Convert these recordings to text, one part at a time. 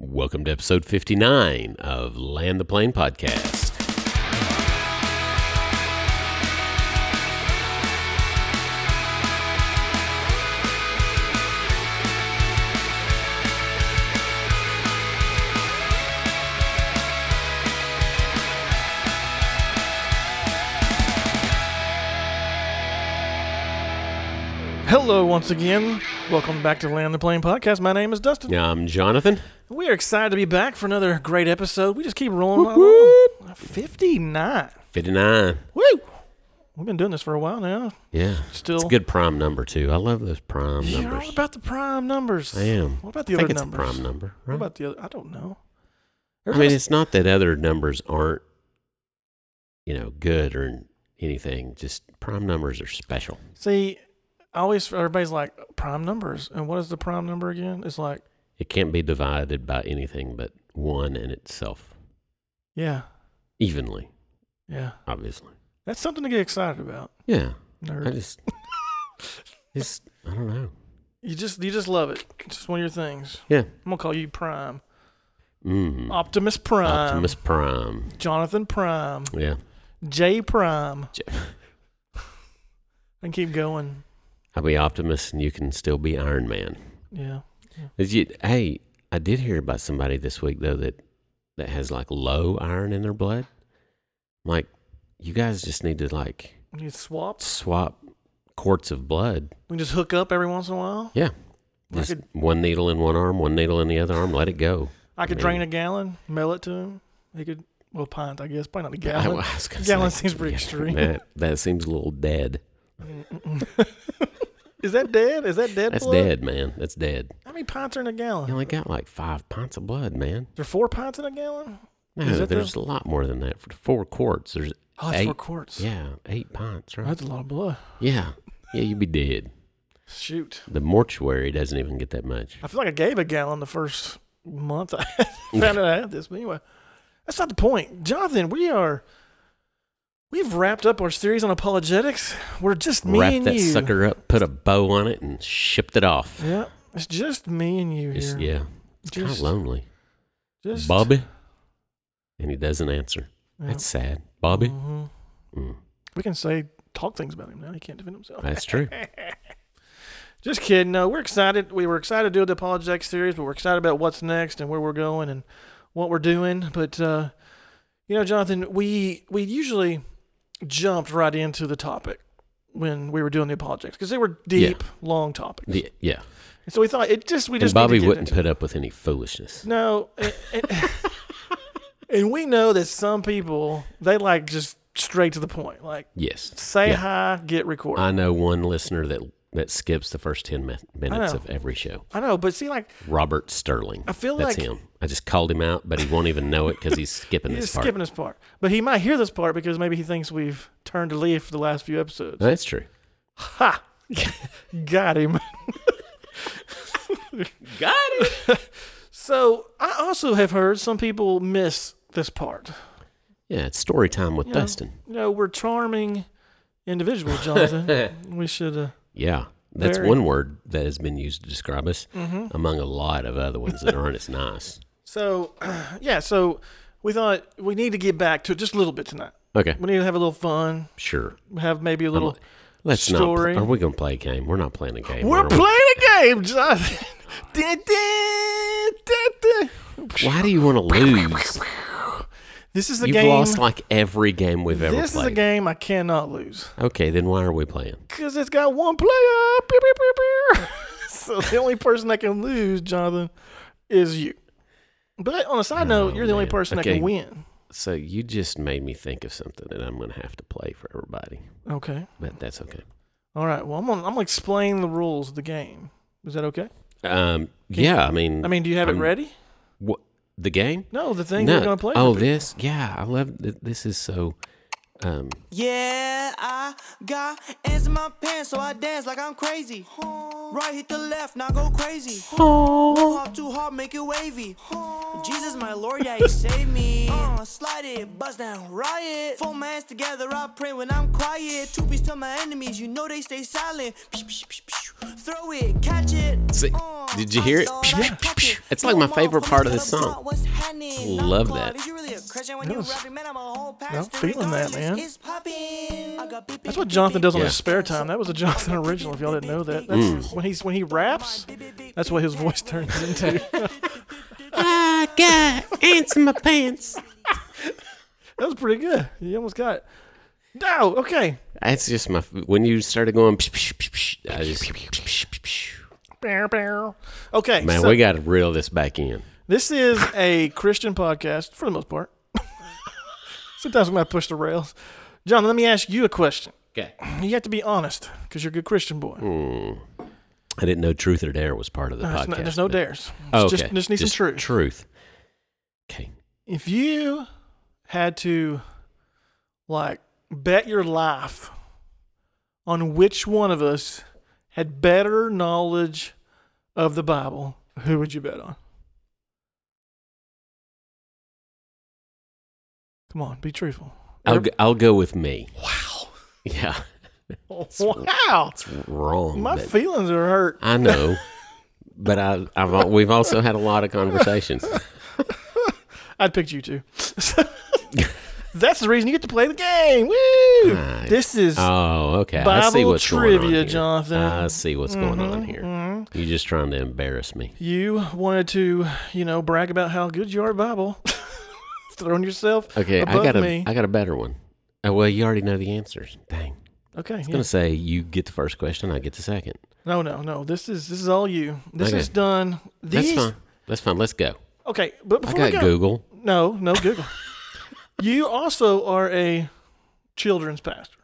Welcome to episode 59 of Land the Plane podcast. Hello, once again. Welcome back to Land the Plane podcast. My name is Dustin. Yeah, I'm Jonathan. We are excited to be back for another great episode. We just keep rolling along. 59. 59. Woo! We've been doing this for a while now. Yeah. Still. It's a good prime number, too. I love those prime You're numbers. all about the prime numbers. I am. What about the I think other it's numbers? a prime number. What Right? about the other? I don't know. I mean, it's not that other numbers aren't, you know, good or anything. Just prime numbers are special. see, I always, everybody's like, prime numbers. And what is the prime number again? It's like, It can't be divided by anything but one in itself, yeah, evenly, yeah. obviously. That's something to get excited about. Yeah. I just, just, I don't know. You just, you just love it. It's just one of your things. Yeah. I'm to call you Prime. Mm. Optimus Prime. Optimus Prime. Jonathan Prime, Yeah. J Prime. J- and keep going. I'll be Optimus and you can still be Iron Man. Yeah. Is you, hey, I did hear about somebody this week though that that has like low iron in their blood. Like, you guys just need to like You swap. swap quarts of blood. We just hook up every once in a while. Yeah. I Just could, one needle in one arm, one needle in the other arm. Let it go. I could I drain a gallon, mail it to him. He could, well, pint, I guess. Probably not a I, gallon. was gonna Gallon say, seems pretty yeah, extreme. That, that seems a little dead. Is that dead? Is that dead? That's blood? dead, man. That's dead. How many pints are in a gallon? You only got like five pints of blood, man. There four pints in a gallon? No, that the- there's a lot more than that. For four quarts, there's Oh, that's four quarts. yeah, eight pints, right? That's a lot of blood. Yeah, yeah, you'd be dead. Shoot. The mortuary doesn't even get that much. I feel like I gave a gallon the first month I found out I had this. But anyway, that's not the point. Jonathan, we are we've wrapped up our series on apologetics. We're just me Wrap and that you. sucker up, put a bow on it, and shipped it off. Yeah. It's just me and you here. yeah, it's kind of Just- lonely. Just Bobby, and he doesn't answer. Yeah. That's sad. Bobby, Mhm. Mm, We can say talk things about him now. He can't defend himself. that's true. Just kidding. No, we're excited. We were excited to do the apologetics series, but we're excited about what's next and where we're going and what we're doing. But uh, you know, Jonathan, we we usually jumped right into the topic when we were doing the apologetics because they were deep, long topics. The- yeah, And so we thought it just we just to Bobby wouldn't put up with any foolishness. no, and, and, and we know that some people they like just straight to the point, like Yes, say Yeah. hi, get recorded. I know one listener that that skips the first ten mi- minutes of every show. I know, but see, like Robert Sterling. I feel That's like- him. I just called him out, but he won't even know it because he's skipping He's this part. skipping this part. But he might hear this part because maybe he thinks we've turned a leaf for the last few episodes. That's true. Ha! Got him. Got it. So I also have heard some people miss this part. Yeah, it's story time with. Dustin. You know, we're charming individuals, Jonathan. we should. Uh, Yeah, that's Very. one word that has been used to describe us, mhm. among a lot of other ones that aren't as nice. So, yeah. So we thought we need to get back to it just a little bit tonight. Okay, We need to have a little fun. sure. Have maybe a little. Let's Story. not. Are we going to play a game? We're not playing a game. We're are we? playing a game, Jonathan. Why do you want to lose? This is You've game. lost like every game we've ever played. this is a game I cannot lose Okay, then why are we playing? because it's got one player. Pew, pew, pew, pew. so the only person that can lose, Jonathan, is you. But on a side note, Oh, you're the only man. person that Okay. can win. So you just made me think of something that I'm going to have to play for everybody, Okay. but that's okay. All right. Well, I'm gonna, I'm gonna explain the rules of the game. Is that okay? Um, yeah, I mean, I mean, do you have I'm- it ready? What the game? No, the thing no. you're gonna play. oh, this? Yeah, I love th- this. Is so. Um, Yeah, I got ants in my pants, so I dance like I'm crazy. Right hit the left, now go crazy. Won't hop too hard, make it wavy. Jesus, my Lord, yeah, He saved me. Uh, slide it, bust down, riot. Four hands together, I pray when I'm quiet. Two beats to my enemies, you know they stay silent. Throw it, catch it. See, Uh, did you hear it? I thought I'd catch it. It's like my favorite part of motherfuckers this song. block, what's happening? Love that. off. Is you really a Christian when you Yes. I'm a whole I'm pastor. feeling that, man. Regardless, it's popping. I got beep, That's what beep, Jonathan beep, does on Yeah. his spare time. That was a Jonathan original. If y'all didn't know that, that's Mm. when he's when he raps. That's what his voice turns into. I got ants in my pants. that was pretty good. You almost got it. No, okay. That's just my. When you started going, psh, psh, psh, psh, I just. psh, psh, psh, psh. Bow, bow. Okay, Man, so we got to reel this back in. this is a Christian podcast for the most part. Sometimes we might push the rails. John, let me ask you a question. Okay. You have to be honest because you're a good Christian boy. Hmm. I didn't know truth or dare was part of the There's podcast. no, there's no but- dares. Oh, Just, okay. just need some truth. Truth. Okay. if you had to like bet your life on which one of us had better knowledge of the Bible, who would you bet on? Come on, be truthful. I'll go, I'll go with me. wow. Yeah. Wow. It's wrong. My feelings are hurt. I know. but I, I've we've also had a lot of conversations. I'd pick you too. That's the reason you get to play the game. Woo! Right. This is Oh, okay. I see Bible what's going on trivia, here. Jonathan. I see what's going on Mhm, here. mhm. You're just trying to embarrass me. You wanted to, you know, brag about how good you are at Bible. Throwing yourself Okay, I got a I me. got a better one. Oh, well, you already know the answers. Dang. okay. I was yeah. gonna say you get the first question, I get the second. No, no, no. This is this is all you. This Okay. is done. That's fine. That's fine. Let's go. Okay, but I before got we go, Google. no, no Google. you also are a children's pastor,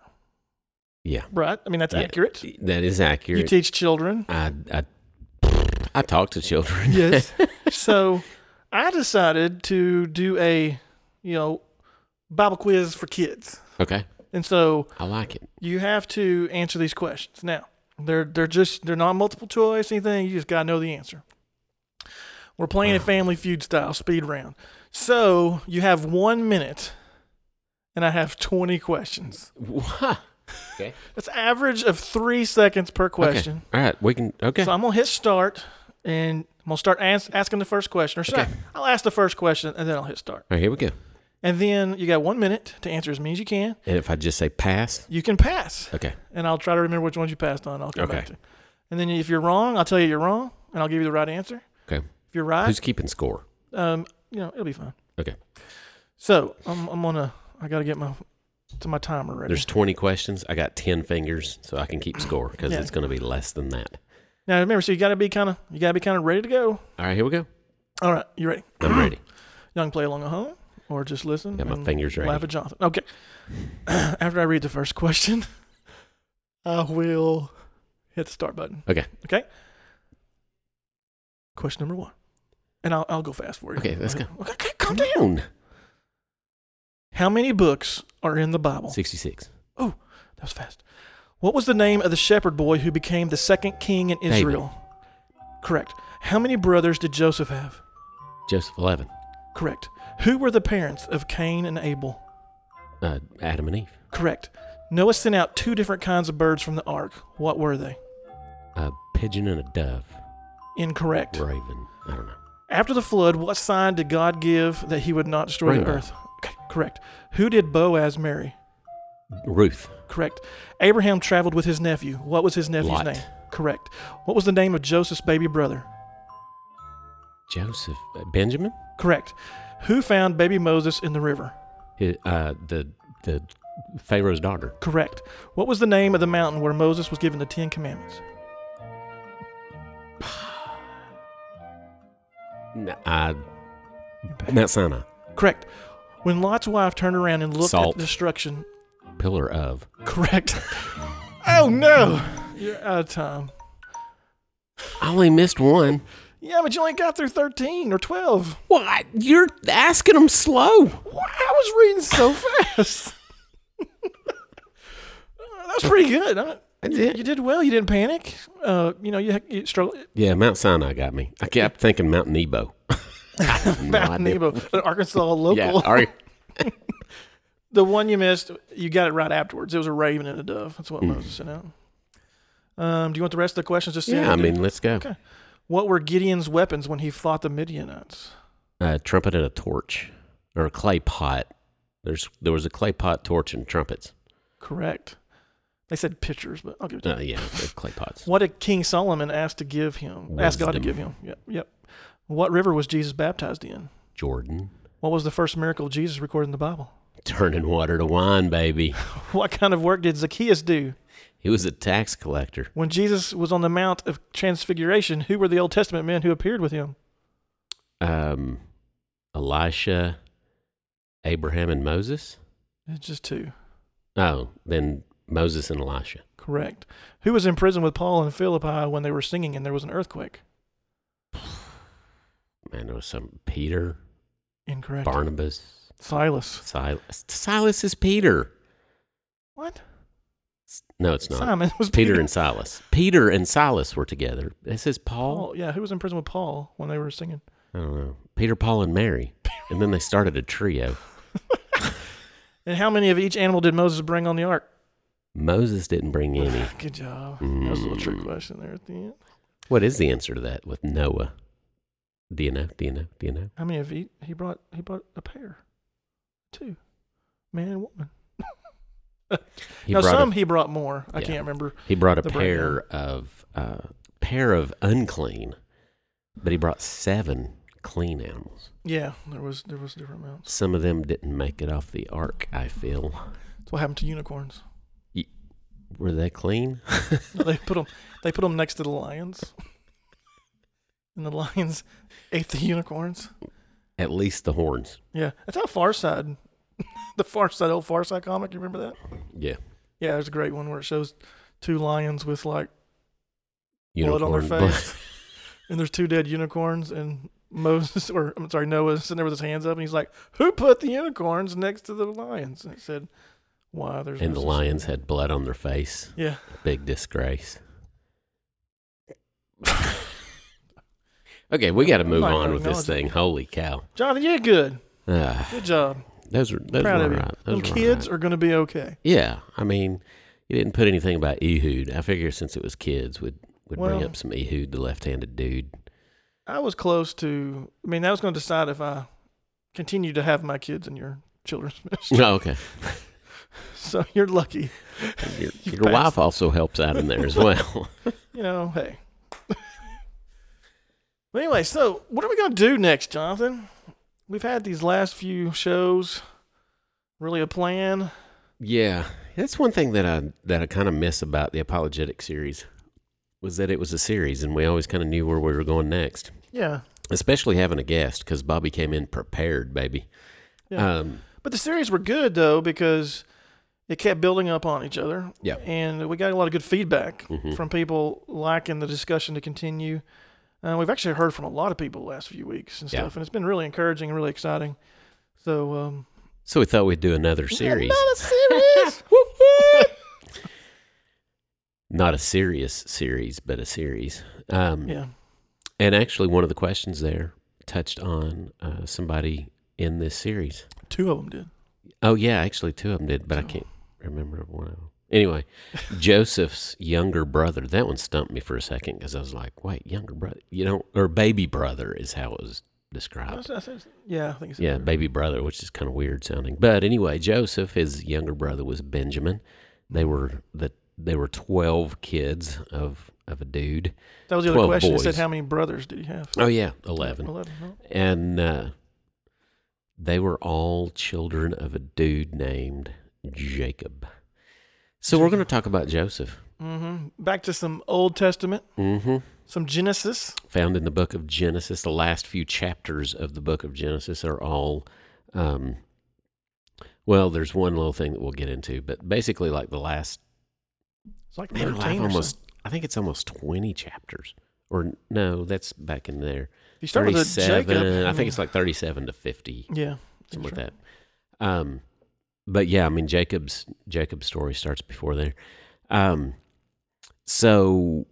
Yeah, right? I mean that's Yeah. accurate. that is accurate. You teach children. I, I I talk to children. Yes. so I decided to do a, you know, Bible quiz for kids. okay, And so I like it. you have to answer these questions. Now, they're they're just they're not multiple choice anything. You just gotta know the answer. We're playing a Family Feud style speed round. So you have one minute, and I have twenty questions. What? Okay. That's average of three seconds per question. Okay. All right, we can. Okay. So I'm gonna hit start, and I'm gonna start ans- asking the first question. Or I- Okay. I'll ask the first question, and then I'll hit start. All right, here we go. And then you got one minute to answer as many as you can. And if I just say pass, You can pass. okay. and I'll try to remember which ones you passed on. I'll come Okay. back to. And then if you're wrong, I'll tell you you're wrong, and I'll give you the right answer. If you're right, Who's keeping score? um, you know it'll be fine. Okay. So I'm, I'm gonna. I gotta get my to my timer ready. There's 20 questions. I got 10 fingers, so I can keep score because Yeah. it's going to be less than that. now remember, so you gotta be kind of you gotta be kind of ready to go. All right, here we go. All right, you ready? I'm ready. Y'all can play along at home or just listen. Got my and fingers ready. Laugh at Jonathan. Okay. After I read the first question, I will hit the start button. Okay. Okay. Question number one, and I'll I'll go fast for you. Okay, let's go. Okay, okay, calm down. down. How many books are in the Bible? 66. Oh, That was fast. What was the name of the shepherd boy who became the second king in David. Israel? Correct. How many brothers did Joseph have? Joseph 11. Correct. Who were the parents of Cain and Abel? Uh, Adam and Eve. Correct. Noah sent out two different kinds of birds from the ark. What were they? A pigeon and a dove. Incorrect. Raven. I don't know. After the flood, what sign did God give that he would not destroy the earth? Okay, correct. Who did Boaz marry? Ruth. Correct. Abraham traveled with his nephew. What was his nephew's Lot. name? Correct. What was the name of Joseph's baby brother? Joseph. Uh, Benjamin? Correct. Who found baby Moses in the river? Hi- uh, the, the Pharaoh's daughter. Correct. What was the name of the mountain where Moses was given the Ten Commandments? Uh, Mount Sinai. Correct. When Lot's wife turned around and looked Salt. at destruction. Pillar of. Correct. oh no! You're out of time. I only missed one. Yeah, but you only got through 13 or 12. What? You're asking them slow. I was reading so fast. that was pretty good. huh? I You did. did well. You didn't panic. Uh, you know, you, you struggled. Yeah, Mount Sinai got me. I kept thinking Mount Nebo. Mount. Nebo, an Arkansas local. Yeah, are you? The one you missed, you got it right afterwards. It was a raven and a dove. That's what Mm. Moses sent out. Um, do you want the rest of the questions? Just yeah. I mean, let's go. Okay. what were Gideon's weapons when he fought the Midianites? A trumpet and a torch, or a clay pot. There's there was a clay pot, torch, and trumpets. Correct. They said pitchers, but I'll give it to Uh, you. yeah, clay pots. What did King Solomon ask to give him? Ask God to give him. Yep. Yep. What river was Jesus baptized in? Jordan What was the first miracle of Jesus recorded in the Bible? turning water to wine, baby. What kind of work did Zacchaeus do? He was a tax collector. When Jesus was on the Mount of Transfiguration, who were the Old Testament men who appeared with him? Um, Elisha, Abraham, and Moses. It's just two. Oh, then Moses and Elisha. Correct. Who was in prison with Paul and Philippi when they were singing and there was an earthquake? Man, there was some Peter, Incorrect. Barnabas, Silas. Silas. Silas is Peter. What? No, it's not. Simon was Peter and Silas. Peter and Silas were together. It says Paul. Paul. Yeah, who was in prison with Paul when they were singing? I don't know. Peter, Paul, and Mary. And then they started a trio. And how many of each animal did Moses bring on the ark? Moses didn't bring any. Good job. That was a little trick Mm. question there at the end. What is the answer to that with Noah? Do you know? Do you know? Do you know? How many of each? He brought. He brought a pair. Two. Man and woman. He now brought some a, he brought more. I Yeah. can't remember. he brought a the pair of uh, pair of unclean, but he brought seven clean animals. Yeah, there was there was different amounts. Some of them didn't make it off the ark. I feel. That's what happened to unicorns. Were they clean? they put them. They put them next to the lions. And the lions ate the unicorns. At least the horns. Yeah, that's how Far Side, the Far Side old Far Side comic. You remember that? Yeah. Yeah, there's a great one where it shows two lions with like blood on their face, and there's two dead unicorns, and Moses, or I'm sorry, Noah sitting there with his hands up, and he's like, "Who put the unicorns next to the lions?" And it said, "Why?" There's and the no lions had blood on their face. Yeah, Big disgrace. okay, we got to move on with this thing. Holy cow! Jonathan, you're good. Ah, Good job. those were those Proud were you. Those were kids right. are going to be okay. Yeah, I mean, you didn't put anything about Ehud. I figure since it was kids, would would bring up some Ehud, the left-handed dude. I was close to. I mean, that was going to decide if I continue to have my kids in your children's ministry. Oh, okay. so you're lucky. Your, You your wife also helps out in there as well. You know, hey. but anyway, so what are we going to do next, Jonathan? We've had these last few shows. Really a plan? yeah, that's one thing that I that I kind of miss about the apologetic series was that it was a series, and we always kind of knew where we were going next. Yeah. Especially having a guest because Bobby came in prepared, baby. Yeah. Um, But the series were good though because it kept building up on each other. Yeah. And we got a lot of good feedback Mhm. from people liking the discussion to continue. Uh, we've actually heard from a lot of people the last few weeks and Yeah. stuff, and it's been really encouraging and really exciting. So, um, so we thought we'd do another series. Another series. Not a serious series, but a series. Um, yeah. And actually, one of the questions there touched on uh, somebody in this series. Two of them did. Oh, yeah, actually, two of them did, but I can't remember one of them. Anyway, Joseph's younger brother. That one stumped me for a second because I was like, wait, younger brother? You know, or baby brother is how it was described. Yeah, I think it's Yeah, baby brother, which is kind of weird sounding. But anyway, Joseph, his younger brother was Benjamin. They were the they were twelve kids of of a dude. That was the other 12 question. It said, "How many brothers did he have?" Oh yeah, eleven. Eleven. huh? And uh, they were all children of a dude named Jacob. So we're going to talk about Joseph. Mm-hmm. Back to some Old Testament, hmm some Genesis. Found in the book of Genesis. The last few chapters of the book of Genesis are all. Um, well, there's one little thing that we'll get into, but basically, like the last It's like Man, thirteen. alive, or almost. something. I think it's almost twenty chapters. Or no, that's back in there. You start with a Jacob, I think mean, it's like thirty-seven to fifty, yeah, something like sure. that. Um, but yeah, I mean Jacob's Jacob's story starts before there. Um, so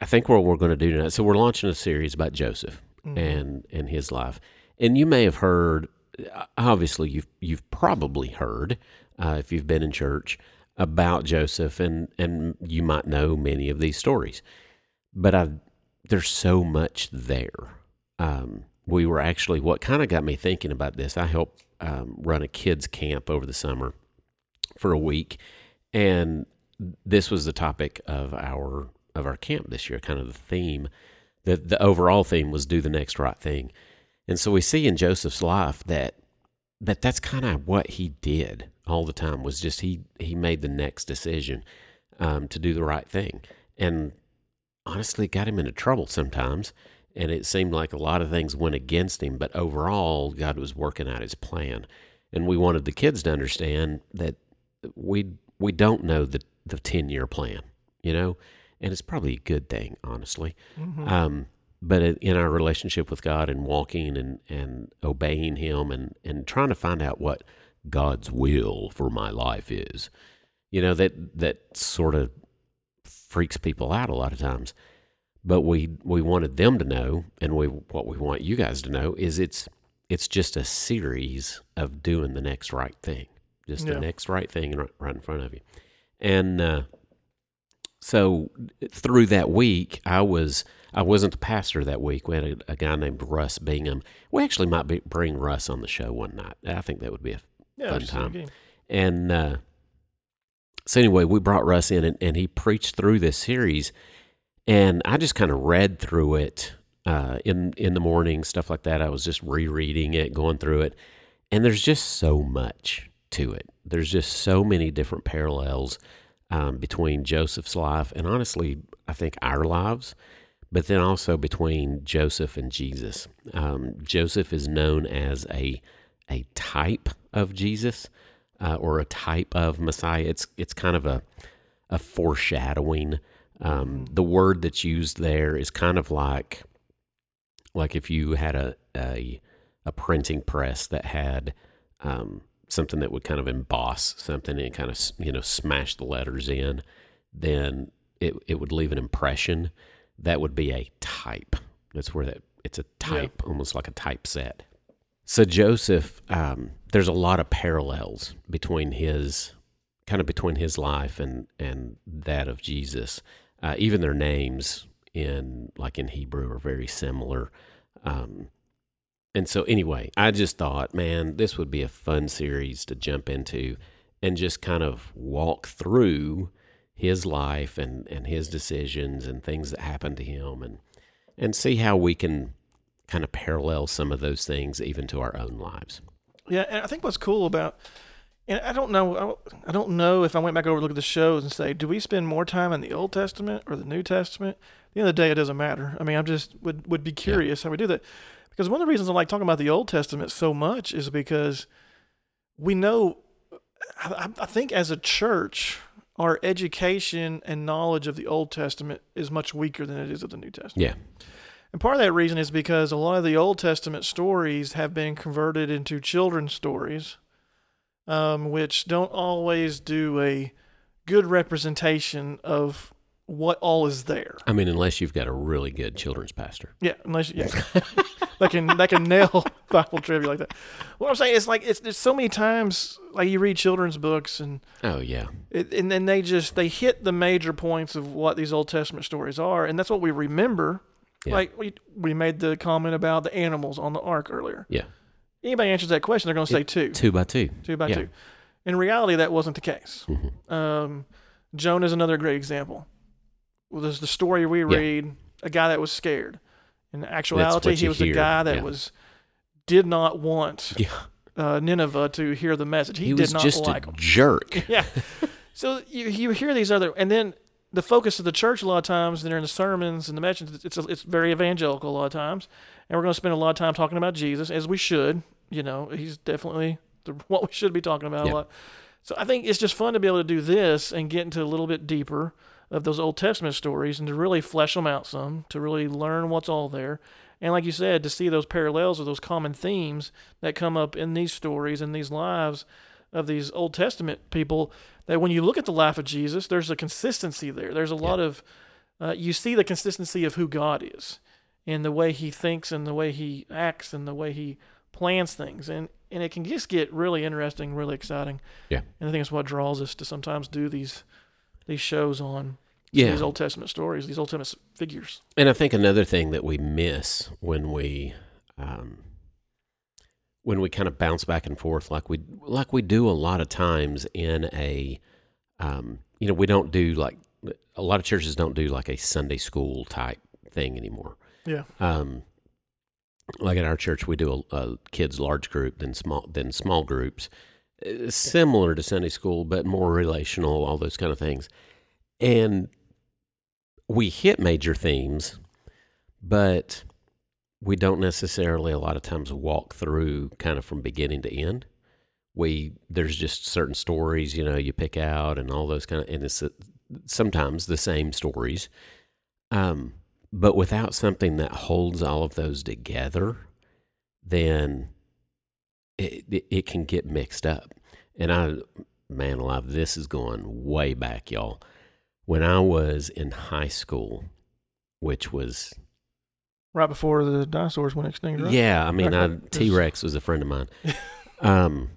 I think what we're going to do tonight. So we're launching a series about Joseph, and and his life. And you may have heard, obviously, you've you've probably heard uh, if you've been in church about Joseph, and and you might know many of these stories. But I, there's so much there. Um, we were actually what kind of got me thinking about this. I helped um, run a kids camp over the summer for a week, and this was the topic of our of our camp this year. Kind of the theme. The the overall theme was do the next right thing, and so we see in Joseph's life that that that's kind of what he did all the time was just he he made the next decision um, to do the right thing, and honestly got him into trouble sometimes. And it seemed like a lot of things went against him, but overall, God was working out His plan, and we wanted the kids to understand that we we don't know the the ten year plan, you know, and it's probably a good thing, honestly. Mm-hmm. Um, but in our relationship with God and walking and, and obeying Him and, and trying to find out what God's will for my life is, you know, that, that sort of freaks people out a lot of times. But we, we wanted them to know, and we, what we want you guys to know is it's, it's just a series of doing the next right thing, just Yeah. the next right thing right, right in front of you. And, uh, so through that week, I was I wasn't the pastor that week. We had a, a guy named Russ Bingham. We actually might be, bring Russ on the show one night. I think that would be a Yeah, fun time. and uh, so anyway, we brought Russ in, and, and he preached through this series, and I just kind of read through it uh, in in the morning, stuff like that. I was just rereading it, going through it, and there's just so much to it. There's just so many different parallels um, between Joseph's life and honestly, I think our lives, but then also between Joseph and Jesus. Um, Joseph is known as a a type of Jesus uh, or a type of Messiah. It's it's kind of a a foreshadowing. Um, the word that's used there is kind of like like if you had a a, a printing press that had um, something that would kind of emboss something and kind of you know smash the letters in, then it it would leave an impression. That would be a type. That's where that it's a type, almost like a typeset. So Joseph, um, there's a lot of parallels between his kind of between his life and and that of Jesus. Uh, even their names in like in Hebrew are very similar. Um, and so anyway, I just thought, man, this would be a fun series to jump into and just kind of walk through his life and, and his decisions and things that happened to him and and see how we can kind of parallel some of those things even to our own lives. Yeah, and I think what's cool about, and I don't know, I don't- know if I went back over to look at the shows and say, do we spend more time in the Old Testament or the New Testament? At the end of the day, it doesn't matter. I mean, I'm just would would be curious how we do that, because one of the reasons I like talking about the Old Testament so much is because we know, I, I think as a church, our education and knowledge of the Old Testament is much weaker than it is of the New Testament. Yeah. And part of that reason is because a lot of the Old Testament stories have been converted into children's stories, um, which don't always do a good representation of what all is there. I mean, unless you've got a really good children's pastor. Yeah, unless yeah, that can that can nail Bible trivia like that. What I'm saying is like it's there's so many times like you read children's books and Oh yeah. it, and then they just they hit the major points of what these Old Testament stories are, and that's what we remember. Yeah. Like we we made the comment about the animals on the ark earlier. Yeah. Anybody answers that question, they're going to say two, Two by two. two by yeah. two. In reality, that wasn't the case. Mhm. Um, Jonah is another great example. Well, there's the story we Yeah. read, a guy that was scared. In actuality, he was a guy that yeah. was did not want Yeah. uh, Nineveh to hear the message. He, He, did was not just like a 'em. jerk. yeah. So you you hear these other, and then the focus of the church a lot of times, and they're in the sermons and the messages. It's it's very evangelical a lot of times, and we're going to spend a lot of time talking about Jesus as we should. You know, he's definitely the, what we should be talking about Yeah. a lot. So I think it's just fun to be able to do this and get into a little bit deeper of those Old Testament stories and to really flesh them out some, to really learn what's all there. And like you said, to see those parallels or those common themes that come up in these stories and these lives of these Old Testament people, that when you look at the life of Jesus, there's a consistency there. There's a lot of, uh, you see the consistency of who God is. and the way he thinks and the way he acts and the way he plans things. And and it can just get really interesting, really exciting. Yeah. And I think it's what draws us to sometimes do these these shows on Yeah. these Old Testament stories, these Old Testament figures. And I think another thing that we miss when we um, when we kind of bounce back and forth, like we like we do a lot of times in a, um, you know, we don't do like a lot of churches don't do like a Sunday school type thing anymore. Yeah. Um, like at our church, we do a, a kids large group, then small, then small groups, uh, similar to Sunday school, but more relational, all those kind of things. And we hit major themes, but we don't necessarily a lot of times walk through kind of from beginning to end. We there's just certain stories, you know, you pick out and all those kind of, and it's sometimes the same stories. Um, but without something that holds all of those together, then it, it, it can get mixed up. And I, man alive, this is going way back, y'all. When I was in high school, which was, Right before the dinosaurs went extinct, right? yeah, I mean, I, T Rex was a friend of mine. um,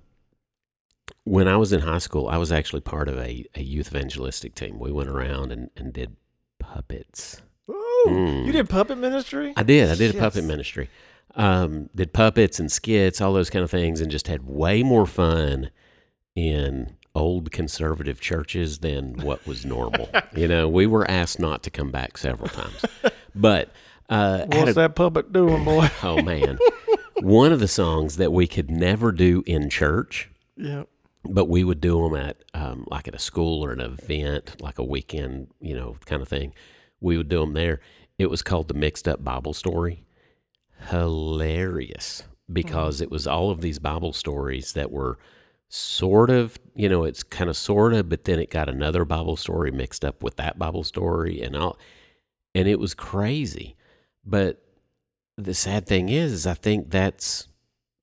when I was in high school, I was actually part of a, a youth evangelistic team. We went around and, and did puppets. Ooh, Mm. you did puppet ministry? I did. I did a puppet ministry. Um, did puppets and skits, all those kind of things, and just had way more fun in old conservative churches than what was normal. you know, we were asked not to come back several times, but uh, What's a- that puppet doing, boy? oh man, one of the songs that we could never do in church yeah. but we would do them at um, like at a school or an event, like a weekend, you know, kind of thing. We would do them there. It was called the Mixed Up Bible Story. Hilarious because it was all of these Bible stories that were sort of, you know, it's kind of sort of, but then it got another Bible story mixed up with that Bible story and all, and it was crazy. But the sad thing is, is I think that's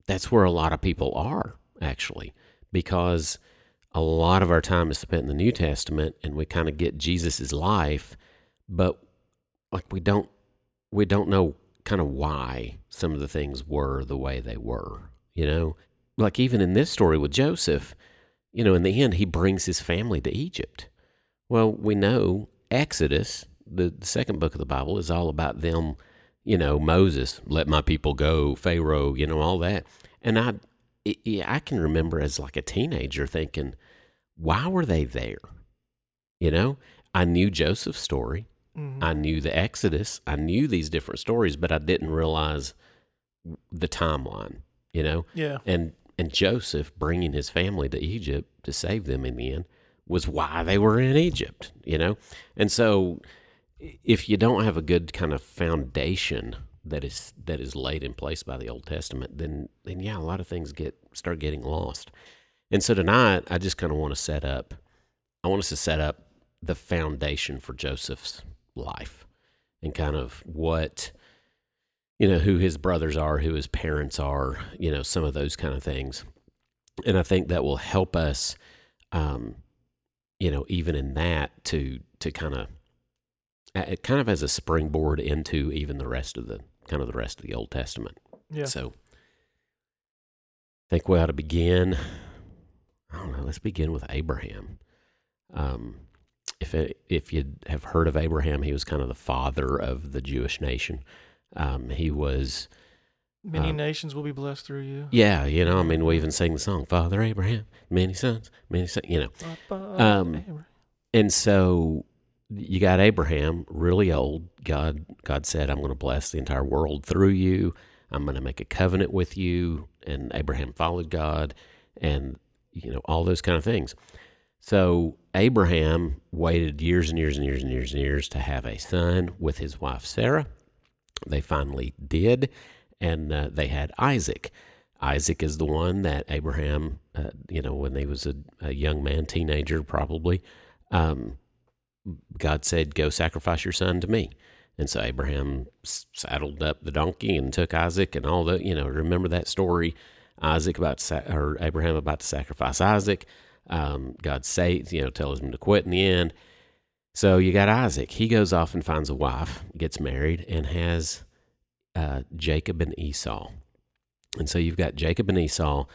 that's where a lot of people are actually because a lot of our time is spent in the New Testament and we kind of get Jesus's life, but like we don't we don't know kind of why some of the things were the way they were, you know? Like even in this story with Joseph, you know, in the end he brings his family to Egypt. Well, we know Exodus, the, the second book of the Bible is all about them, you know, Moses, let my people go, Pharaoh, you know, all that. And I it- I can remember as like a teenager thinking, why were they there? You know, I knew Joseph's story. Mhm. I knew the Exodus. I knew these different stories, but I didn't realize the timeline, you know? yeah. And and Joseph bringing his family to Egypt to save them in the end was why they were in Egypt, you know? And so if you don't have a good kind of foundation that is that is laid in place by the Old Testament, then then yeah, a lot of things get start getting lost. And so tonight I just kind of want to set up I want us to set up the foundation for Joseph's life and kind of what you know who his brothers are, who his parents are, you know, some of those kind of things. And I think that will help us um you know, even in that to to kind of kind of as a springboard into even the rest of the kind of the rest of the Old Testament. Yeah. So I think we ought to begin. I don't know. Let's begin with Abraham. Um, if it, if you have heard of Abraham, he was kind of the father of the Jewish nation. Um, he was, Many um, nations will be blessed through you. yeah, you know. I mean, we even sing the song "Father Abraham, many sons, many sons," you know. Um, And so you got Abraham, really old. God God said, "I'm going to bless the entire world through you. I'm going to make a covenant with you." And Abraham followed God, and you know all those kind of things. So Abraham waited years and years and years and years and years to have a son with his wife Sarah. They finally did, and uh, they had Isaac. Isaac is the one that Abraham, uh, you know, when he was a, a young man, teenager probably, um, God said, "Go sacrifice your son to me." And so Abraham saddled up the donkey and took Isaac and all the, you know, remember that story? Isaac about to, or Abraham about to sacrifice Isaac. Um, God says, you know, tells him to quit in the end. So you got Isaac. He goes off and finds a wife, gets married, and has uh, Jacob and Esau. And so you've got Jacob and Esau.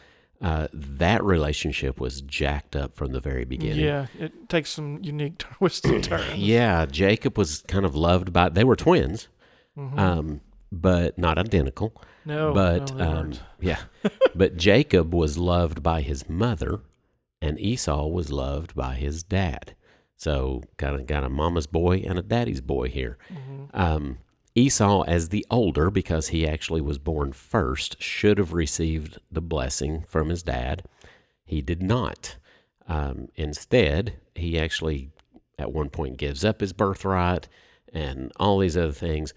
Uh, that relationship was jacked up from the very beginning. Yeah, it takes some unique twists and turns. Yeah, Jacob was kind of loved by. They were twins, Mhm. um, but not identical. no, but no, um, yeah, but Jacob was loved by his mother, and Esau was loved by his dad. So kind of got a mama's boy and a daddy's boy here. Mhm. Um, Esau, as the older, because he actually was born first, should have received the blessing from his dad. He did not. Um, instead, he actually, at one point, gives up his birthright and all these other things.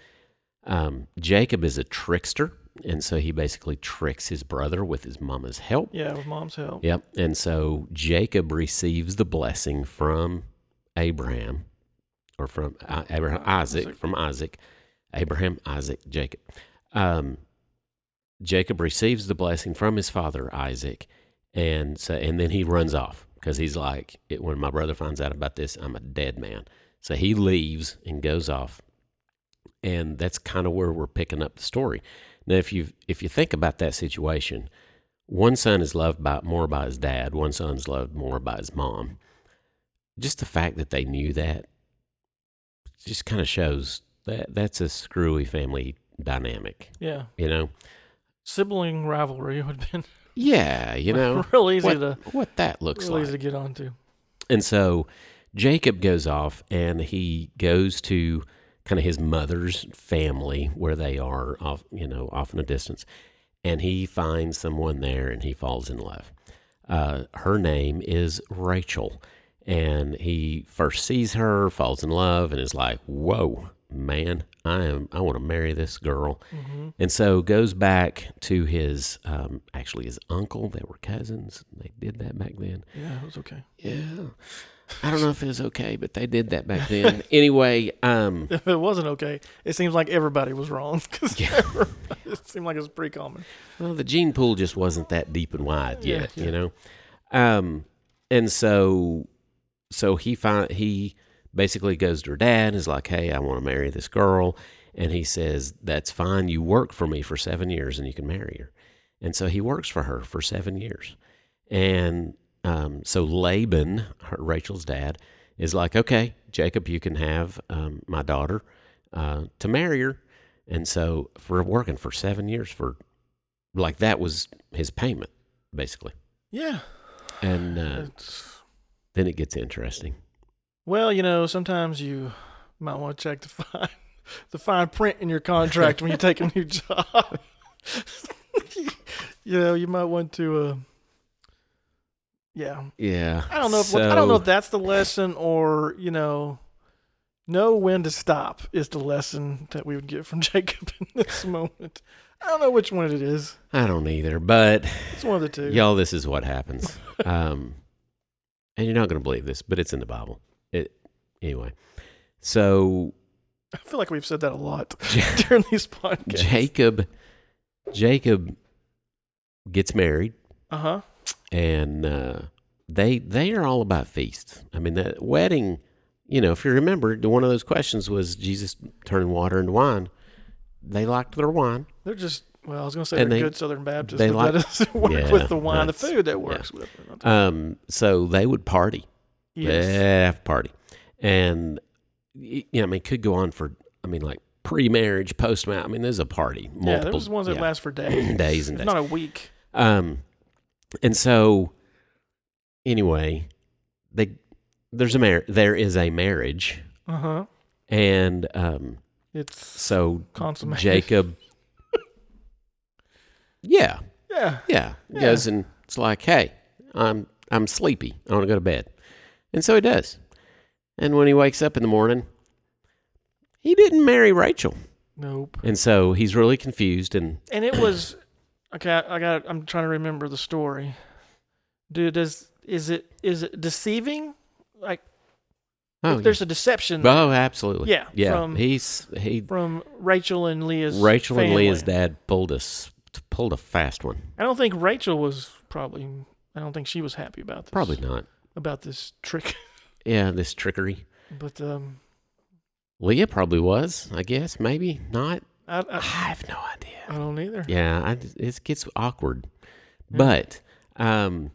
Um, Jacob is a trickster, and so he basically tricks his brother with his mama's help. yeah, with mom's help. Yep. And so Jacob receives the blessing from Abraham, or from uh, Abraham, Isaac, Isaac. from Isaac, Abraham, Isaac, Jacob. Um, Jacob receives the blessing from his father Isaac, and so and then he runs off because he's like, when my brother finds out about this, I'm a dead man. So he leaves and goes off, and that's kind of where we're picking up the story. Now, if you if you think about that situation, one son is loved by more by his dad, one son's loved more by his mom. Just the fact that they knew that just kind of shows that that's a screwy family dynamic, Yeah, you know? sibling rivalry would have been Yeah, you know real easy what, to what that looks real like. easy to get onto. And so Jacob goes off and he goes to kind of his mother's family where they are off, you know, off in a distance. And he finds someone there and he falls in love. Uh, her name is Rachel. And he first sees her, falls in love, and is like, whoa, man, I am, I want to marry this girl. hmm And so goes back to his, um, actually his uncle. They were cousins. They did that back then. Yeah, it was okay. Yeah. I don't know if it was okay, but they did that back then. anyway, um, If it wasn't okay, it seems like everybody was wrong because Yeah. it seemed like it was pretty common. well, the gene pool just wasn't that deep and wide Yeah, yet, yeah. you know. Um, and so, so he find he basically goes to her dad and is like, "Hey, I want to marry this girl," and he says, "That's fine. You work for me for seven years, and you can marry her." And so he works for her for seven years, and um, so Laban, her, Rachel's dad, is like, "Okay, Jacob, you can have um, my daughter uh, to marry her." And so, for working for seven years, for like that was his payment, basically. Yeah. And uh, then it gets interesting. Well, you know, sometimes you might want to check the fine the fine print in your contract when you take a new job. you know, you might want to. Uh, yeah, Yeah, I don't know if I don't know if that's the lesson or you know, know when to stop is the lesson that we would get from Jacob in this moment. I don't know which one it is. I don't either, but It's one of the two. y'all, this is what happens. um, and you're not going to believe this, but it's in the Bible. It anyway. So I feel like we've said that a lot during these podcasts. Jacob, Jacob gets married, Uh huh. and uh, they they are all about feasts. I mean, the wedding. You know, if you remember, one of those questions was Jesus turning water into wine. They liked their wine. They're just well, I was gonna say And they're they- good Southern Baptists, they but like- that doesn't work Yeah, with the wine, the food that yeah. works with it. Um, so they would party. Yes. Yeah, party. And, you know, I mean, could go on for, I mean, like pre marriage, post marriage. I mean, there's a party. Multiple, yeah, there's ones that yeah, last for days, days and days. not a week. Um, and so, anyway, they, there's a mar- there is a marriage. Uh huh. And um, It's so consummated. Jacob, yeah, Yeah. Yeah. He Yeah. goes and it's like, hey, I'm I'm sleepy. I want to go to bed. And so he does. And when he wakes up in the morning, he didn't marry Rachel. Nope. And so he's really confused and And it was okay. I I got. I'm trying to remember the story. Dude, does is it is it deceiving? Like oh, if there's a deception oh absolutely. Yeah, Yeah. from- he's he from Rachel and Leah's Rachel and. Leah's dad pulled us pulled a fast one. I don't think Rachel was probably. I don't think she was happy about this. Probably not. About this trick. Yeah, this trickery. But um, Leah probably was, I guess, maybe not. I, I I, have no idea. I don't either. Yeah, I, it gets awkward. But um,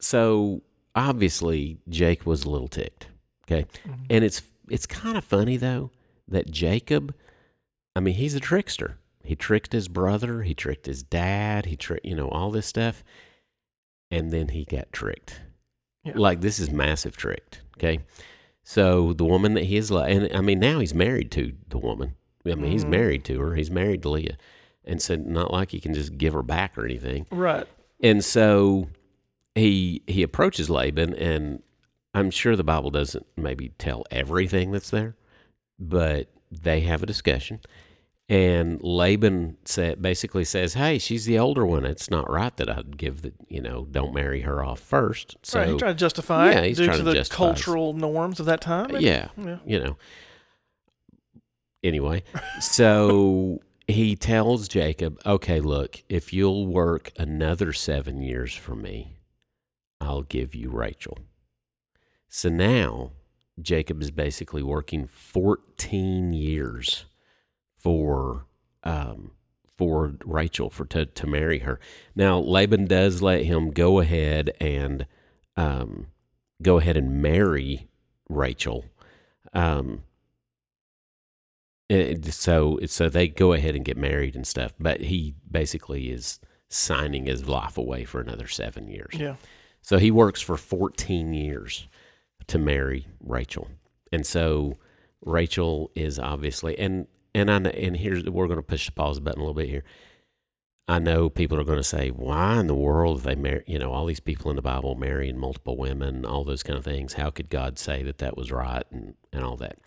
so obviously Jake was a little ticked. Okay, Mhm. and it's it's kind of funny though that Jacob, I mean, he's a trickster. He tricked his brother. He tricked his dad. He tricked you know all this stuff, and then he got tricked. Yeah. Like this is massive tricked. Okay, so the woman that he is, li- and I mean now he's married to the woman. I mean he's Mhm. married to her. He's married to Leah, and so not like he can just give her back or anything. Right. And so he he approaches Laban, and I'm sure the Bible doesn't maybe tell everything that's there, but they have a discussion. And Laban said, basically says, "Hey, she's the older one. It's not right that I'd give the you know don't marry her off first. So right. He's trying to justify Yeah, he's due trying to to the cultural norms of that time. maybe? yeah, Yeah. you know. Anyway, so he tells Jacob, okay, look, if you'll work another seven years for me, I'll give you Rachel. So now Jacob is basically working 14 years for um, for Rachel for to, to marry her. Now Laban does let him go ahead and um, go ahead and marry Rachel. Um, it- so so they go ahead and get married and stuff, but he basically is signing his life away for another seven years. Yeah. So he works for 14 years to marry Rachel. And so Rachel is obviously and and I know, and here's we're going to push the pause button a little bit here. I know people are going to say, "Why in the world they marry? You know, all these people in the Bible marrying multiple women, all those kind of things. How could God say that that was right and and all that?"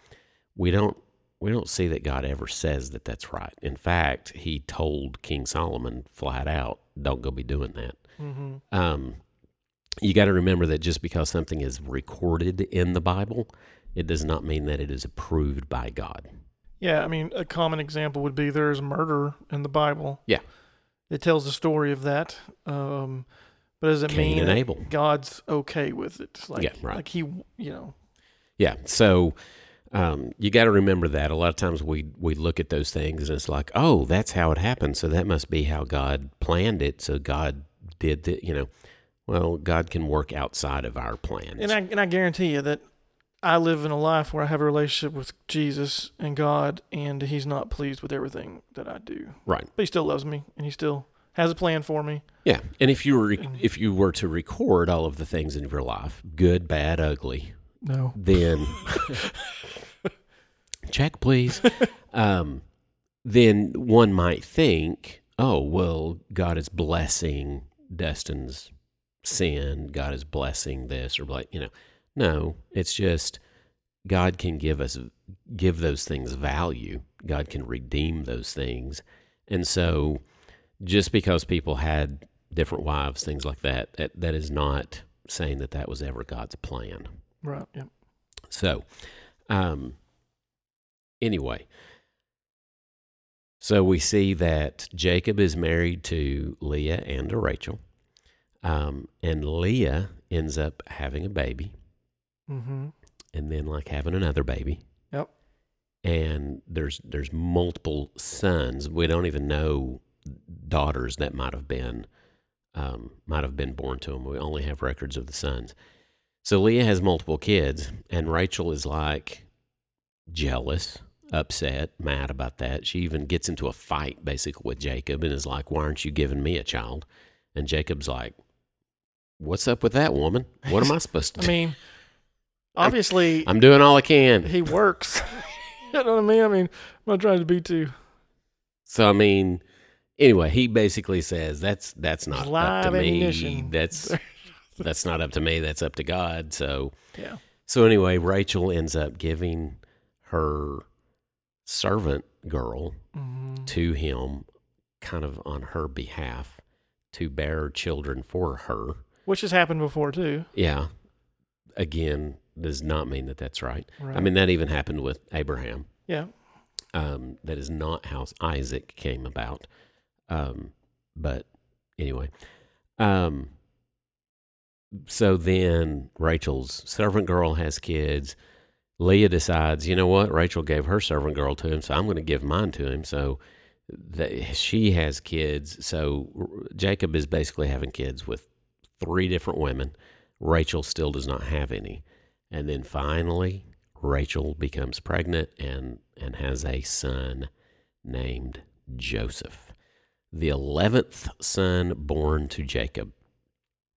We don't we don't see that God ever says that that's right. In fact, He told King Solomon flat out, "Don't go be doing that." hmm um, you got to remember that just because something is recorded in the Bible, it does not mean that it is approved by God. Yeah. I mean, a common example would be there's murder in the Bible. Yeah. It tells the story of that. Um, but does it Cain mean and Abel. God's okay with it? Like, Yeah, right. Like he, you know. Yeah. So um, you got to remember that. A lot of times we we look at those things and it's like, oh, that's how it happened. So that must be how God planned it. So God did that. You know, well, God can work outside of our plans. And I and I guarantee you that I live in a life where I have a relationship with Jesus and God, and He's not pleased with everything that I do. right. But He still loves me, and He still has a plan for me. Yeah. And if you were Mm. if you were to record all of the things in your life, good, bad, ugly, No. then check please um, then one might think oh well god is blessing dustin's sin god is blessing this or like you know no it's just god can give us give those things value god can redeem those things and so just because people had different wives things like that that, that is not saying that that was ever god's plan Right. Yeah. so, um, anyway, so we see that Jacob is married to Leah and to Rachel, um, and Leah ends up having a baby, Mm-hmm. and then like having another baby. Yep. And there's there's multiple sons. We don't even know daughters that might have been um, might have been born to them. We only have records of the sons. So Leah has multiple kids, and Rachel is like jealous, upset, mad about that. She even gets into a fight basically with Jacob and is like, Why aren't you giving me a child? And Jacob's like, What's up with that woman? What am I supposed to I do? mean, obviously, I'm doing all I can. he works. you know what I mean? I mean, I'm not trying to be too. So I mean, anyway, he basically says that's that's not up to Live me. That's that's not up to me. That's up to God. So Yeah. so anyway, Rachel ends up giving her servant girl Mm-hmm. to him, kind of on her behalf, to bear children for her. Which has happened before too. Yeah. Again, does not mean that that's right. Right. I mean, that even happened with Abraham. yeah. um, that is not how Isaac came about. Um, but anyway, um, so then Rachel's servant girl has kids. Leah decides, you know what? Rachel gave her servant girl to him, so I'm going to give mine to him. So she has kids. So R- Jacob is basically having kids with three different women. Rachel still does not have any. And then finally, Rachel becomes pregnant and, and has a son named Joseph, the 11th son born to Jacob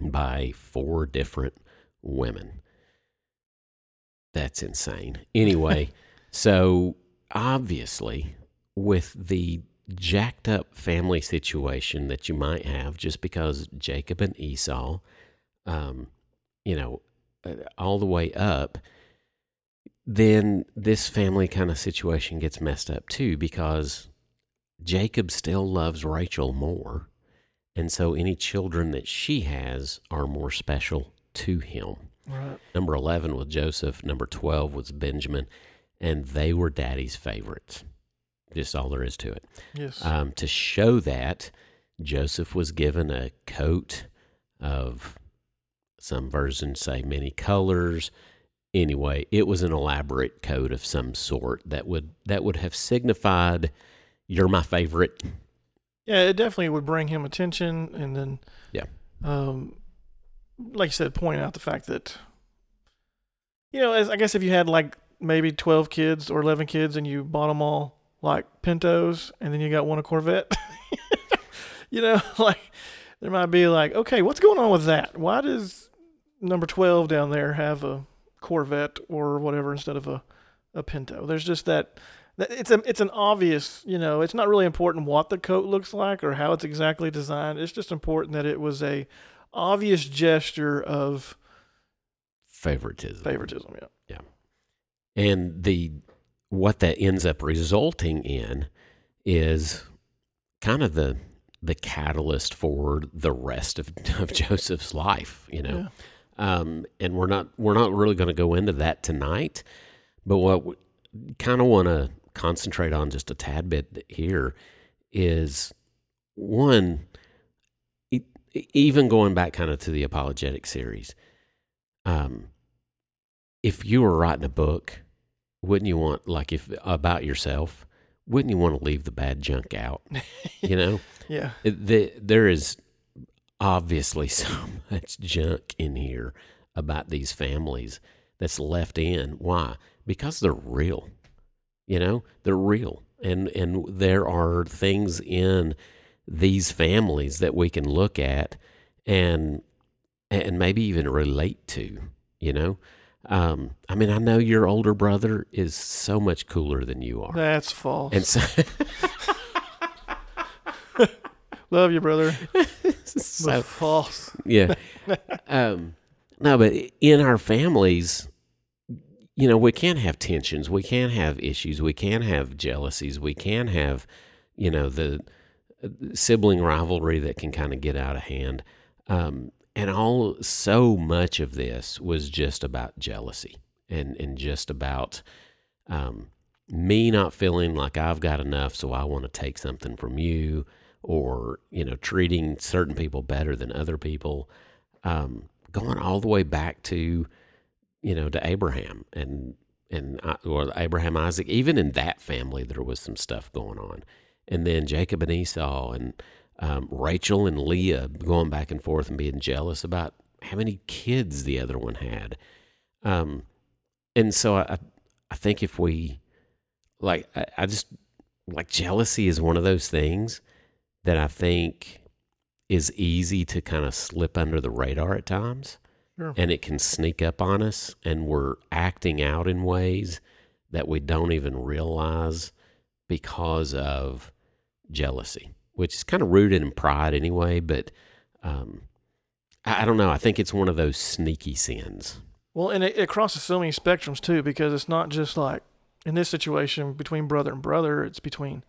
by four different women. That's insane. Anyway, so obviously, with the jacked up family situation that you might have just because Jacob and Esau, um, you know, all the way up, then this family kind of situation gets messed up too because Jacob still loves Rachel more. And so any children that she has are more special to him. Right. Number 11 was Joseph. Number 12 was Benjamin. And they were daddy's favorites. Just all there is to it. Yes. Um, to show that, Joseph was given a coat of some versions say many colors. Anyway, it was an elaborate coat of some sort that would that would have signified you're my favorite. yeah, it definitely would bring him attention, and then Yeah. um, like you said, point out the fact that you know, as I guess if you had like maybe twelve kids or eleven kids, and you bought them all like Pintos, and then you got one a Corvette, you know, like there might be like, okay, what's going on with that? Why does number twelve down there have a Corvette or whatever instead of a a Pinto? There's just that. that- It's a it's an obvious you know it's not really important what the coat looks like or how it's exactly designed. It's just important that it was a obvious gesture of Favoritism. favoritism. Yeah. Yeah. And the what that ends up resulting in is kind of the the catalyst for the rest of, of Joseph's life, you know. Um, and we're not we're not really going to go into that tonight, but what we kind of want to concentrate on just a tad bit here is one even going back kind of to the apologetic series um if you were writing a book wouldn't you want like if about yourself wouldn't you want to leave the bad junk out you know Yeah. it, the, there is obviously so much junk in here about these families that's left in. Why? Because they're real you know? They're real. And and there are things in these families that we can look at and and maybe even relate to you know? Um i mean i know your older brother is so much cooler than you are. That's false. and so, Love you, brother. so false. yeah. um, no, but in our families, you know, we can't have tensions, we can't have issues, we can have jealousies, we can have, you know, the uh, sibling rivalry that can kind of get out of hand. Um, and all so much of this was just about jealousy and and just about um, me not feeling like I've got enough, so I want to take something from you, or you know, treating certain people better than other people. Um, going all the way back to you know to Abraham and and or Abraham Isaac. Even in that family, there was some stuff going on, and then Jacob and Esau and um, Rachel and Leah going back and forth and being jealous about how many kids the other one had. Um, and so I, I think if we like, I, I just like jealousy is one of those things that I think is easy to kind of slip under the radar at times. Sure. And it can sneak up on us, and we're acting out in ways that we don't even realize because of jealousy, which is kind of rooted in pride anyway. But um, I, I don't know. I think it's one of those sneaky sins. Well, and it, it crosses so many spectrums too, because it's not just like in this situation between brother and brother. It's between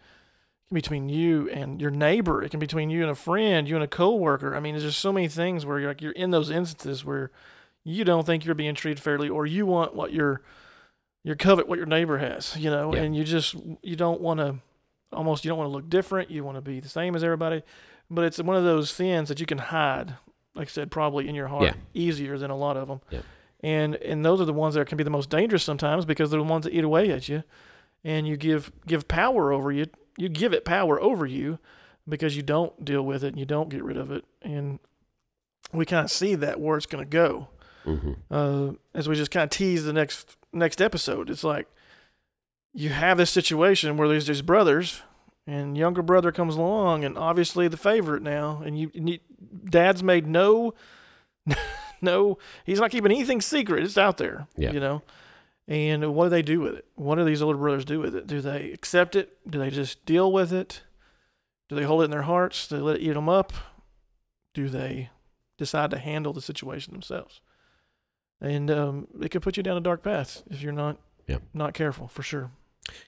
it can be between you and your neighbor. It can be between you and a friend, you and a coworker. I mean, there's just so many things where you're like you're in those instances where you don't think you're being treated fairly, or you want what your you covet what your neighbor has, you know, Yeah. and you just you don't want to almost you don't want to look different. You want to be the same as everybody, but it's one of those sins that you can hide. Like I said, probably in your heart Yeah. easier than a lot of them. Yeah. and and those are the ones that can be the most dangerous sometimes because they're the ones that eat away at you, and you give give power over you. You give it power over you because you don't deal with it and you don't get rid of it, and we kind of see that where it's going to go hmm uh, as we just kind of tease the next next episode. It's like you have this situation where there's these brothers, and younger brother comes along, and obviously the favorite now, and you, and you dad's made no, no, he's not keeping anything secret. It's out there, Yeah. you know. And what do they do with it? What do these older brothers do with it? Do they accept it? Do they just deal with it? Do they hold it in their hearts? Do they let it eat them up? Do they decide to handle the situation themselves? and um, it could put you down a dark path if you're not Yeah. not careful for sure.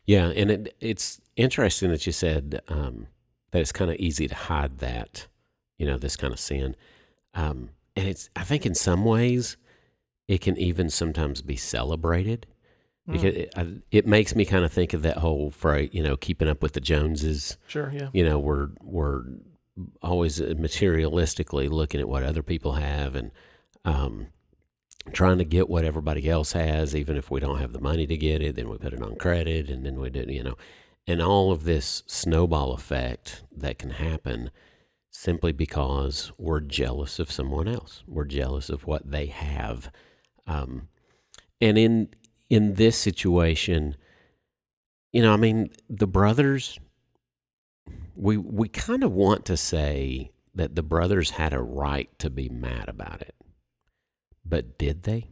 Yeah, and it, it's interesting that you said um, that it's kind of easy to hide that, you know, this kind of sin. Um, and it's, I think, in some ways, it can even sometimes be celebrated Mm, because it, I, it makes me kind of think of that whole phrase, you know, keeping up with the Joneses. sure, yeah, You know, we're we're always materialistically looking at what other people have and um, trying to get what everybody else has, even if we don't have the money to get it. Then we put it on credit, and then we do, you know, and all of this snowball effect that can happen simply because we're jealous of someone else. We're jealous of what they have, um, and in in this situation, you know, I mean, the brothers we we kind of want to say that the brothers had a right to be mad about it. But did they?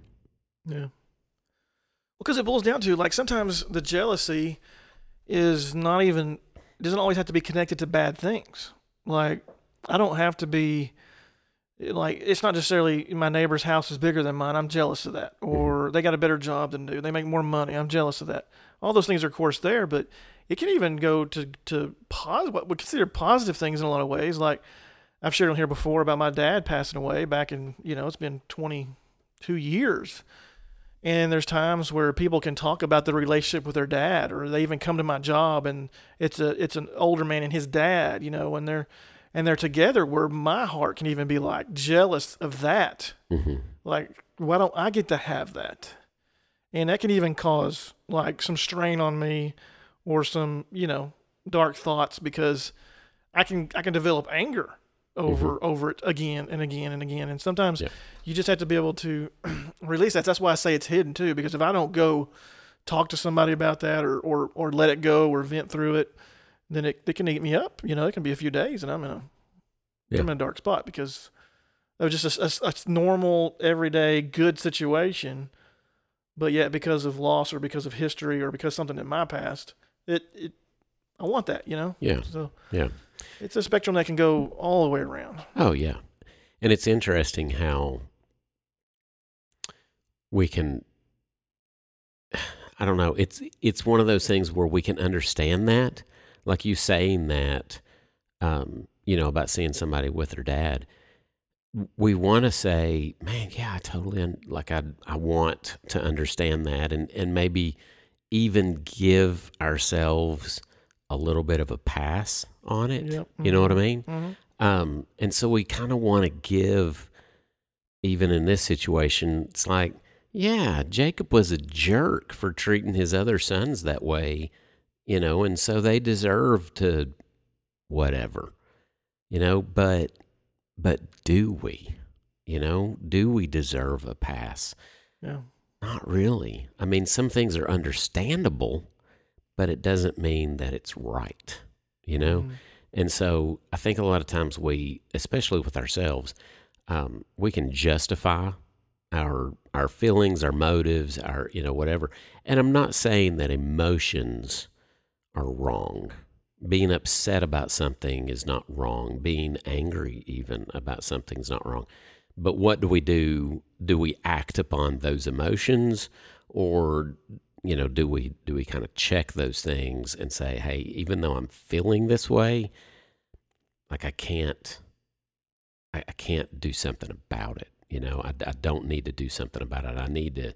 yeah. Well, because it boils down to like sometimes the jealousy is not even doesn't always have to be connected to bad things. Like I don't have to be like it's not necessarily my neighbor's house is bigger than mine. I'm jealous of that, mm-hmm. or they got a better job than do. They make more money. I'm jealous of that. All those things are of course there, but it can even go to to pos- what we consider positive things in a lot of ways. Like I've shared on here before about my dad passing away back in you know it's been 22 years. And there's times where people can talk about the relationship with their dad, or they even come to my job and it's a it's an older man and his dad, you know, and they're and they're together where my heart can even be like jealous of that. Mm-hmm. Like, why don't I get to have that? And that can even cause like some strain on me or some, you know, dark thoughts because I can I can develop anger over over it again and again and again. And sometimes Yeah. you just have to be able to release that. That's why I say it's hidden too, because if I don't go talk to somebody about that or or, or let it go or vent through it, then it, it can eat me up. You know, it can be a few days and I'm in a Yeah. I'm in a dark spot because it was just a, a, a normal, everyday, good situation. But yet, because of loss or because of history or because something in my past, it, it I want that, you know? Yeah. So Yeah. it's a spectrum that can go all the way around. Oh yeah. And it's interesting how we can I don't know, it's it's one of those things where we can understand that. Like you saying that um, you know, about seeing somebody with their dad. We want to say, man, yeah, I totally un- like I I want to understand that and and maybe even give ourselves a little bit of a pass on it. Yep. You know what I mean? Mm-hmm. Um, and so we kind of want to give, even in this situation, it's like, yeah, Jacob was a jerk for treating his other sons that way, you know, and so they deserve to whatever, you know, but, but do we, you know, do we deserve a pass? Yeah. Not really. I mean, some things are understandable, but it doesn't mean that it's right, you know? Mhm. And so I think a lot of times we, especially with ourselves, um, we can justify our our feelings, our motives, our you know whatever. And I'm not saying that emotions are wrong. Being upset about something is not wrong. Being angry even about something is not wrong. But what do we do? Do we act upon those emotions, or you know, do we do we kind of check those things and say, hey, even though I'm feeling this way, like I can't, I, I can't do something about it. You know, I, I don't need to do something about it. I need to,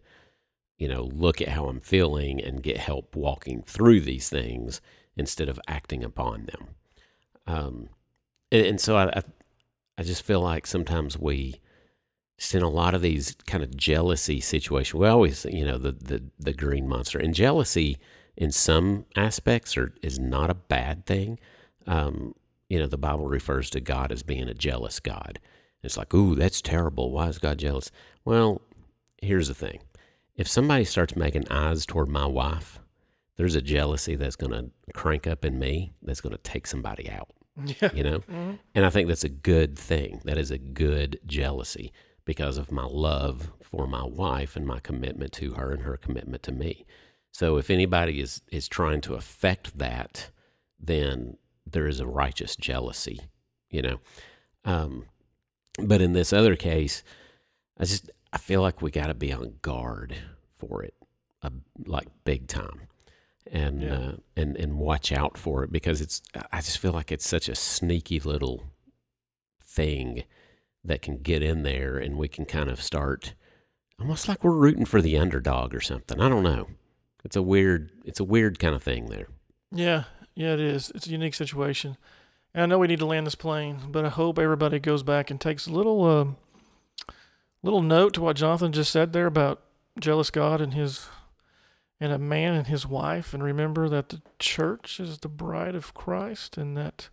you know, look at how I'm feeling and get help walking through these things instead of acting upon them. Um, and, and so I, I, I just feel like sometimes we just in a lot of these kind of jealousy situations. We always, you know, the the the green monster and jealousy in some aspects are is not a bad thing. Um, you know, the Bible refers to God as being a jealous God. It's like, ooh, that's terrible. Why is God jealous? Well, here's the thing: if somebody starts making eyes toward my wife, there's a jealousy that's going to crank up in me that's going to take somebody out. Yeah. You know, Mhm. and I think that's a good thing. That is a good jealousy because of my love for my wife and my commitment to her and her commitment to me. So if anybody is is trying to affect that, then there is a righteous jealousy, you know. Um, but in this other case, I just I feel like we got to be on guard for it, uh, like big time, and Yeah. uh, and and watch out for it because it's. I just feel like it's such a sneaky little thing that can get in there, and we can kind of start almost like we're rooting for the underdog or something. I don't know. It's a weird. It's a weird kind of thing there. Yeah, yeah, it is. It's a unique situation. And I know we need to land this plane, but I hope everybody goes back and takes a little, um, little note to what Jonathan just said there about jealous God and his, and a man and his wife, and remember that the church is the bride of Christ, and that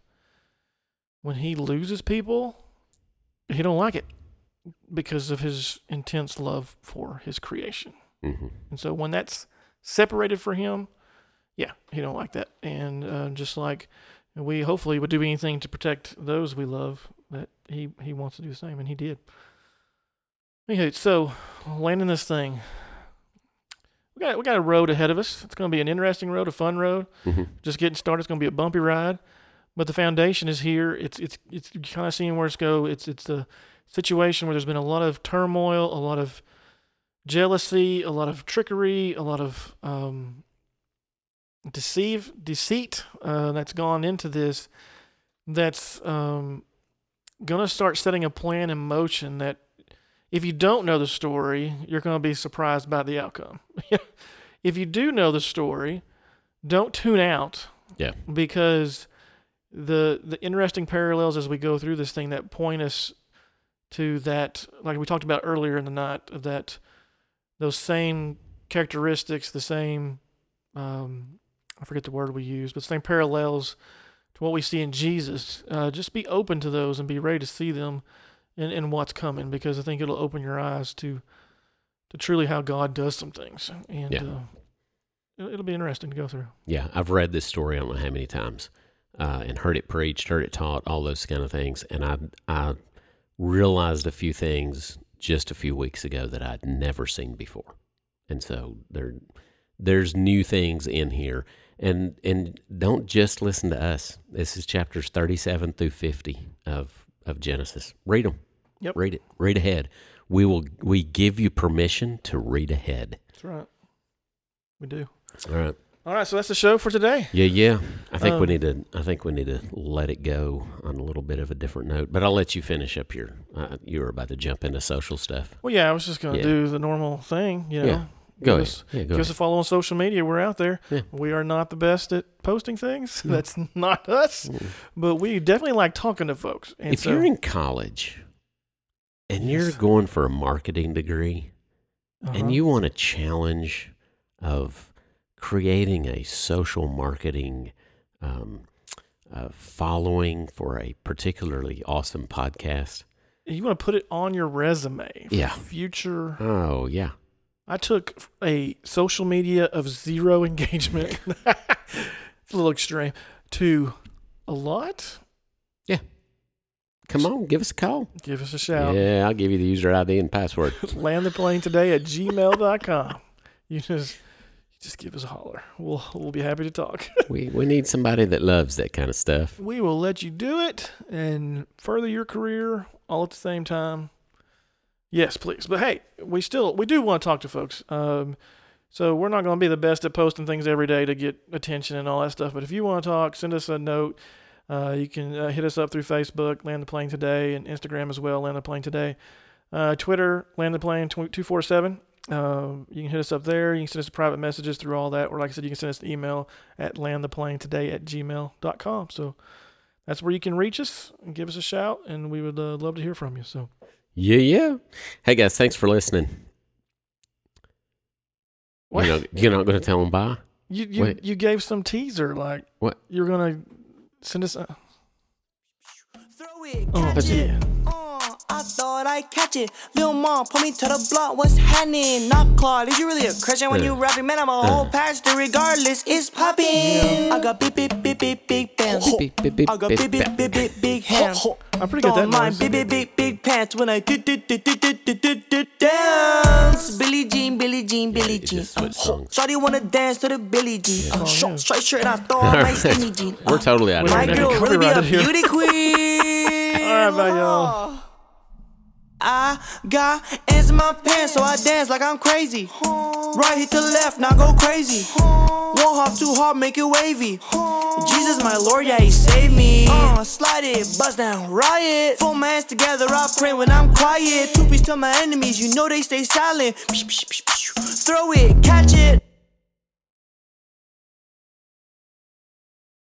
when he loses people, he don't like it because of his intense love for his creation. hmm And so when that's separated for him, yeah, he don't like that. And uh, just like we hopefully would do anything to protect those we love, that he he wants to do the same, and he did. Okay, so landing this thing, we got we got a road ahead of us. It's going to be an interesting road, a fun road. hmm Just getting started. It's going to be a bumpy ride, but the foundation is here. It's it's it's kind of seeing where it's go. It's it's a situation where there's been a lot of turmoil, a lot of jealousy, a lot of trickery, a lot of um, deceive deceit uh, that's gone into this. That's um, gonna start setting a plan in motion that. If you don't know the story, you're going to be surprised by the outcome. if you do know the story, don't tune out Yeah. because the the interesting parallels as we go through this thing that point us to that like we talked about earlier in the night of that those same characteristics the same um i forget the word we use but same parallels to what we see in jesus uh, just be open to those and be ready to see them in, in what's coming because i think it'll open your eyes to to truly how god does some things and Yeah. uh, it'll, it'll be interesting to go through Yeah, I've read this story I don't know how many times, uh, and heard it preached, heard it taught, all those kind of things, and I I realized a few things just a few weeks ago that I'd never seen before, and so there there's new things in here, and and don't just listen to us. This is chapters thirty seven through fifty of of Genesis. Read them. Yep. Read it. Read ahead. We will. We give you permission to read ahead. that's right we do All right. all right so that's the show for today Yeah, yeah. I think we Um, need to. I think we need to let it go on a little bit of a different note. But I'll let you finish up your. Uh, you were about to jump into social stuff. Well, yeah, I was just going to Yeah. do the normal thing, you know. Yeah, Go give ahead. Us, yeah, go give us a follow on social media. We're out there. Yeah. We are not the best at posting things. Mm. That's not us. Mm. But we definitely like talking to folks. And If so, you're in college and you're going for a marketing degree uh-huh. and you want a challenge of creating a social marketing um, uh, following for a particularly awesome podcast. you want to put it on your resume for Yeah. future. Oh yeah, I took a social media of zero engagement. it's a little extreme to a lot. Come on, give us a call. Give us a shout. Yeah, I'll give you the user ID and password. land the plane today at gmail.com. You just you just give us a holler. We'll we'll be happy to talk. we we need somebody that loves that kind of stuff. we will let you do it and further your career all at the same time. Yes, please. But hey, we still we do want to talk to folks. Um, so we're not going to be the best at posting things every day to get attention and all that stuff. But if you want to talk, send us a note. Uh, you can uh, hit us up through Facebook, Land the Plane Today, and Instagram as well, Land the Plane Today. Uh, Twitter, Land the Plane two four seven. Um, you can hit us up there. You can send us private messages through all that. Or like I said, you can send us an email at landtheplanetoday at gmail.com. So that's where you can reach us and give us a shout, and we would uh, love to hear from you. So Yeah, yeah. Hey guys, thanks for listening. What? You know, you're not going to tell them bye. You you, Wait. you gave some teaser like What? you're gonna send us a. Oh, vas-y that's it. it. Uh, I catch it. Lil mom, pull me to the block. What's happening? Not Claude. Is you really a Christian when Uh. you rapping? Man, I'm a whole pastor. Regardless, it's popping. I got big, big, big, big, big bands. Beep, beep, beep, I got big, big, big, big, big hands. I'm pretty good at that mind big, big, big, big pants when I do, do, do, do, do, do, do, do, dance. Billie Jean, Billie Jean, Billie Jean. just switch songs. Shawty wanna dance to the Billie Jean. Uh, short, straight shirt and I throw on my skinny jean. We're Uh, totally out of my girl really be a beauty queen. All right, bye, y'all. I got ants in my pants, so I dance like I'm crazy. Right hit the left, now go crazy. Won't hop too hard, make it wavy. Jesus, my Lord, yeah, He saved me. Uh, slide it, bust down, riot. Four mans together, I pray when I'm quiet. Two piece to my enemies, you know they stay silent. Throw it, catch it.